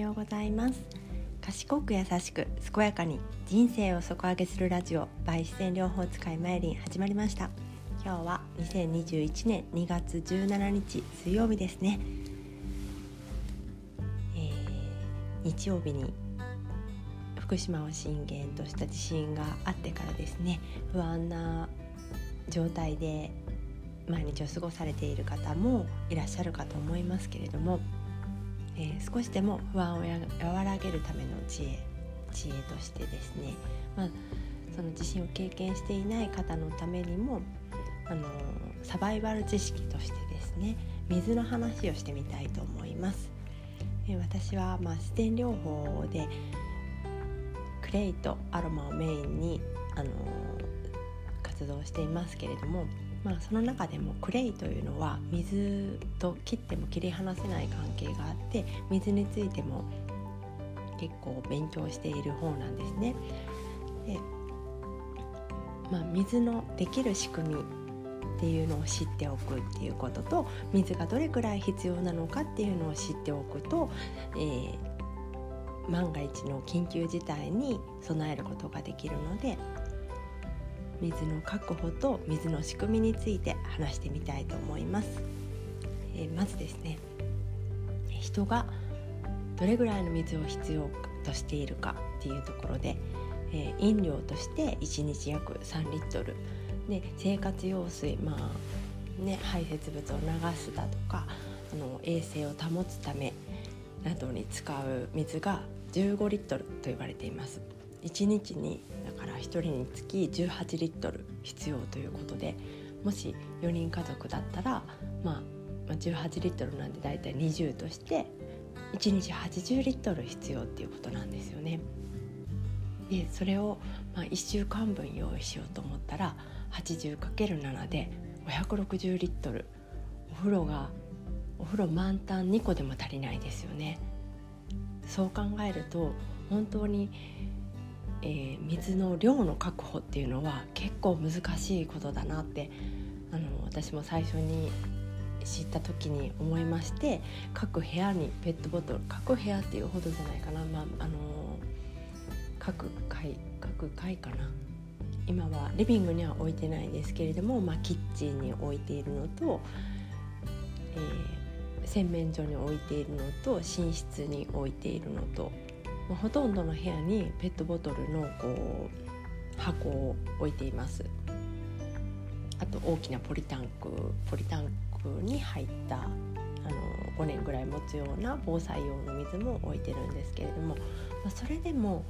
ようございます。賢く優しく健やかに人生を底上げするラジオ by 自然療法使いマイリン始まりました。今日は2021年2月17日水曜日ですね、えー、日曜日に福島を震源とした地震があってからですね不安な状態で毎日を過ごされている方もいらっしゃるかと思いますけれども、えー、少しでも不安を和らげるための知恵知恵としてですね、まあ、その地震を経験していない方のためにもあのサバイバル知識としてですね水の話をしてみたいと思います。えー、私は、まあ、自然療法でクレイとアロマをメインに、あの活動していますけれどもまあ、その中でもクレイというのは水と切っても切り離せない関係があって水についても結構勉強している方なんですね。でまあ、水のできる仕組みっていうのを知っておくっていうことと水がどれくらい必要なのかっていうのを知っておくと、えー、万が一の緊急事態に備えることができるので水の確保と水の仕組みについて話してみたいと思います、えー、まずですね。人がどれぐらいの水を必要としているかっていうところで、えー、飲料として1日約3リットル。で生活用水まあね排泄物を流すだとかあの衛生を保つためなどに使う水が15リットルと言われています。1日にだから1人につき18リットル必要ということでもし4人家族だったら、まあ、18リットルなんでだいたい20として1日80リットル必要っていうことなんですよね。でそれを、まあ、1週間分用意しようと思ったら 80×7 で560リットルお風呂がお風呂満タン2個でも足りないですよね。そう考えると本当にえー、水の量の確保っていうのは結構難しいことだなってあの私も最初に知った時に思いまして各部屋にペットボトル各部屋っていうほどじゃないかな、まあ、あの各階各階かな。今はリビングには置いてないですけれども、まあ、キッチンに置いているのと、えー、洗面所に置いているのと寝室に置いているのとまあ、ほとんどの部屋にペットボトルのこう箱を置いていますあと大きなポリタンクポリタンクに入ったあの5年ぐらい持つような防災用の水も置いてるんですけれども、まあ、それでも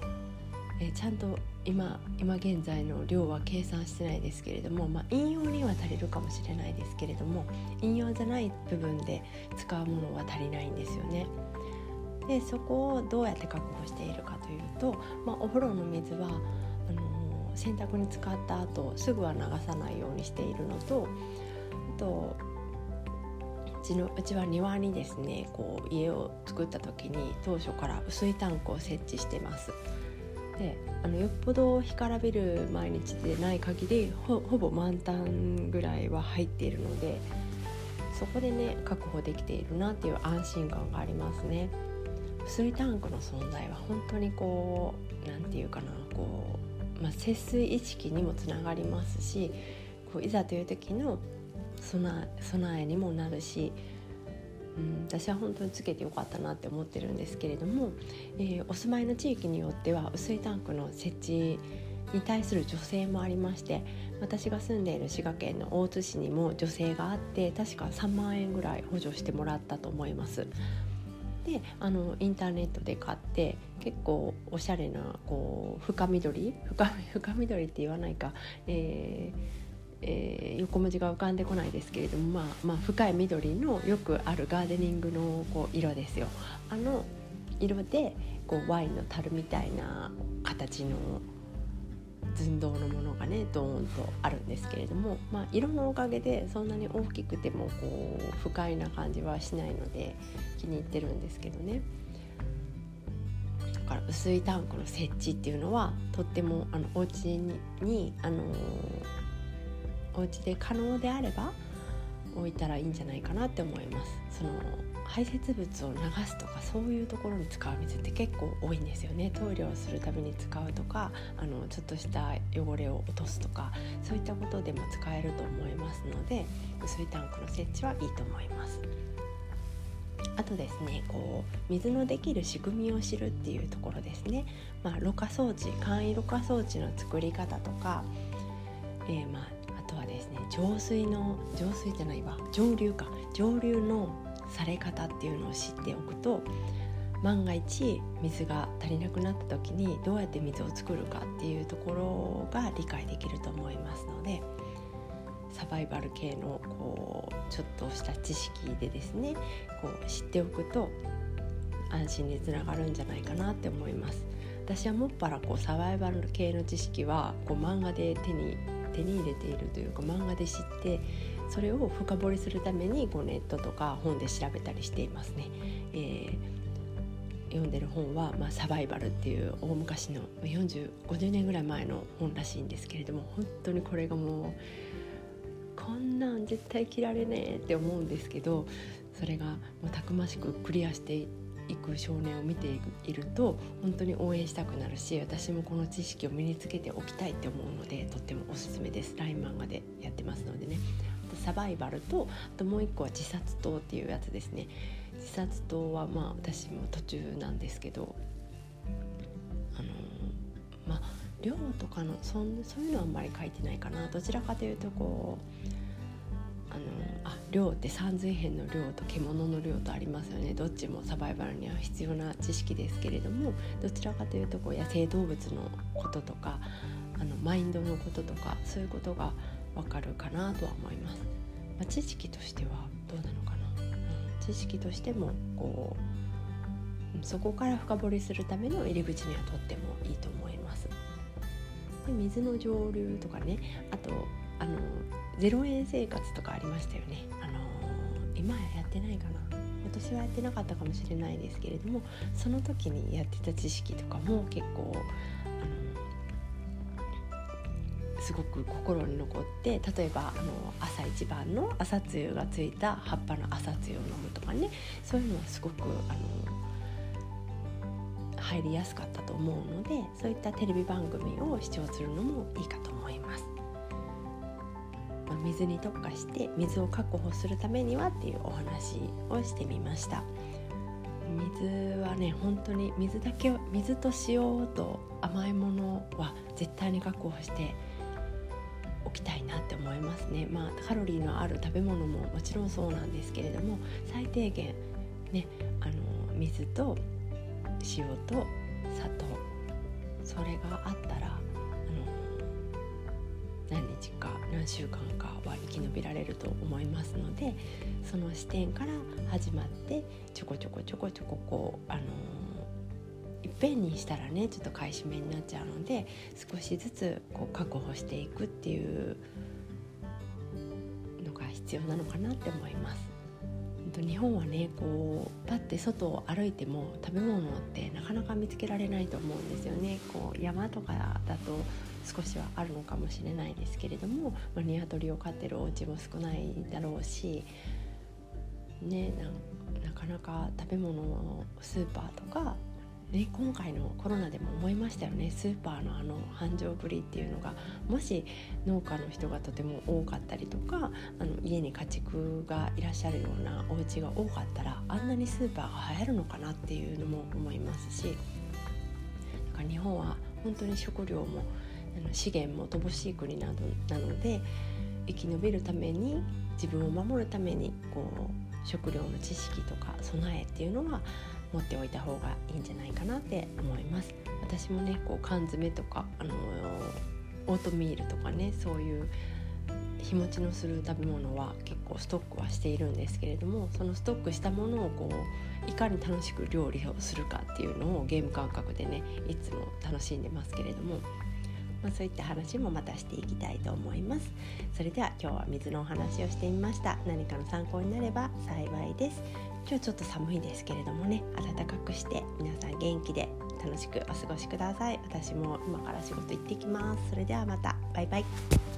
えちゃんと今今現在の量は計算してないですけれども、まあ、飲用には足りるかもしれないですけれども飲用じゃない部分で使うものは足りないんですよね。でそこをどうやって確保しているかというと、まあ、お風呂の水はあのー、洗濯に使った後すぐは流さないようにしているのとあとうちのうちは庭にですねこう家を作った時に当初から薄いタンクを設置してます。であのよっぽど干からびる毎日でない限りほぼ満タンぐらいは入っているのでそこでね確保できているなっていう安心感がありますね。水タンクの存在は本当にこう何て言うかなこう、まあ、節水意識にもつながりますしこういざという時の備えにもなるし、うん、私は本当につけてよかったなって思ってるんですけれども、えー、お住まいの地域によっては薄いタンクの設置に対する助成もありまして私が住んでいる滋賀県の大津市にも助成があって確か3万円ぐらい補助してもらったと思います。であのインターネットで買って結構おしゃれなこう深緑？深深緑って言わないか、えーえー、横文字が浮かんでこないですけれども、まあ、まあ深い緑のよくあるガーデニングのこう色ですよ。あの色でこうワインの樽みたいな形の寸胴のものがねドーンとあるんですけれども、まあ、色のおかげでそんなに大きくてもこう不快な感じはしないので気に入ってるんですけどね。だから薄いタンクの設置っていうのはとってもあのお家ににあのお家で可能であればいたらいいんじゃないかなって思います。その排泄物を流すとかそういうところに使う水って結構多いんですよね。トイレをするために使うとかあのちょっとした汚れを落とすとかそういったことでも使えると思いますので薄水タンクの設置はいいと思います。あとですねこう水のできる仕組みを知るっていうところですね、まあ、ろ過装置簡易ろ過装置の作り方とか、えー、まあ、ですね浄水の浄水じゃないわ蒸留か蒸留のされ方っていうのを知っておくと万が一水が足りなくなった時にどうやって水を作るかっていうところが理解できると思いますのでサバイバル系のこうちょっとした知識でですねこう知っておくと安心につながるんじゃないかなって思います。私はもっぱらこうサバイバル系の知識はこう漫画で手に手に入れているというか漫画で知ってそれを深掘りするためにこうネットとか本で調べたりしていますね。えー、読んでる本は、まあ、サバイバルっていう大昔の4050年ぐらい前の本らしいんですけれども本当にこれがもうこんなん絶対着られねえって思うんですけどそれがもうたくましくクリアしていく少年を見ていると本当に応援したくなるし私もこの知識を身につけておきたいって思うのでとってもおすすめです。LINE 漫画でやってますのでね。サバイバルとあともう一個は自殺島っていうやつですね。自殺島はまあ私も途中なんですけどあのまあ量とかのそんそういうのはあんまり書いてないかな。どちらかというとこうあのあ量って三髄片の量と獣の量とありますよねどっちもサバイバルには必要な知識ですけれどもどちらかというとこう野生動物のこととかあのマインドのこととかそういうことがわかるかなとは思います。まあ、知識としてはどうなのかな、うん、知識としてもこうそこから深掘りするための入り口にはとってもいいと思います。で水の上流とかねあと0円生活とかありましたよね。あの今やってないかな私はやってなかったかもしれないですけれどもその時にやってた知識とかも結構すごく心に残って例えばあの朝一番の朝露がついた葉っぱの朝露を飲むとかねそういうのはすごくあの入りやすかったと思うのでそういったテレビ番組を視聴するのもいいかと思います。水に特化して水を確保するためにはっていうお話をしてみました。水はね本当に水だけ水と塩と甘いものは絶対に確保しておきたいなって思いますね。まあカロリーのある食べ物ももちろんそうなんですけれども最低限ねあの水と塩と砂糖それがあったら何日か何週間かは生き延びられると思いますのでその視点から始まってちょこちょこちょこちょここうあのいっぺんにしたらねちょっと買い占めになっちゃうので少しずつこう確保していくっていうのが必要なのかなって思います。日本はねこうパッて外を歩いても食べ物ってなかなか見つけられないと思うんですよね。こう山とかだと少しはあるのかもしれないですけれども、まあ、鶏を飼ってるお家も少ないだろうし、ね、なかなか食べ物をスーパーとかね、今回のコロナでも思いましたよね。スーパーのあの繁盛ぶりっていうのがもし農家の人がとても多かったりとかあの家に家畜がいらっしゃるようなお家が多かったらあんなにスーパーが流行るのかなっていうのも思いますし日本は本当に食料もあの資源も乏しい国などなので生き延びるために自分を守るためにこう食料の知識とか備えっていうのは持っておいた方がいいんじゃないかなって思います。私もねこう缶詰とかあのオートミールとかねそういう日持ちのする食べ物は結構ストックはしているんですけれどもそのストックしたものをこういかに楽しく料理をするかっていうのをゲーム感覚でねいつも楽しんでますけれども、まあ、そういった話もまたしていきたいと思います。それでは今日は水のお話をしてみました。何かの参考になれば幸いです。今日ちょっと寒いですけれどもね。暖かくして皆さん元気で楽しくお過ごしください。私も今から仕事行ってきます。それではまた。バイバイ。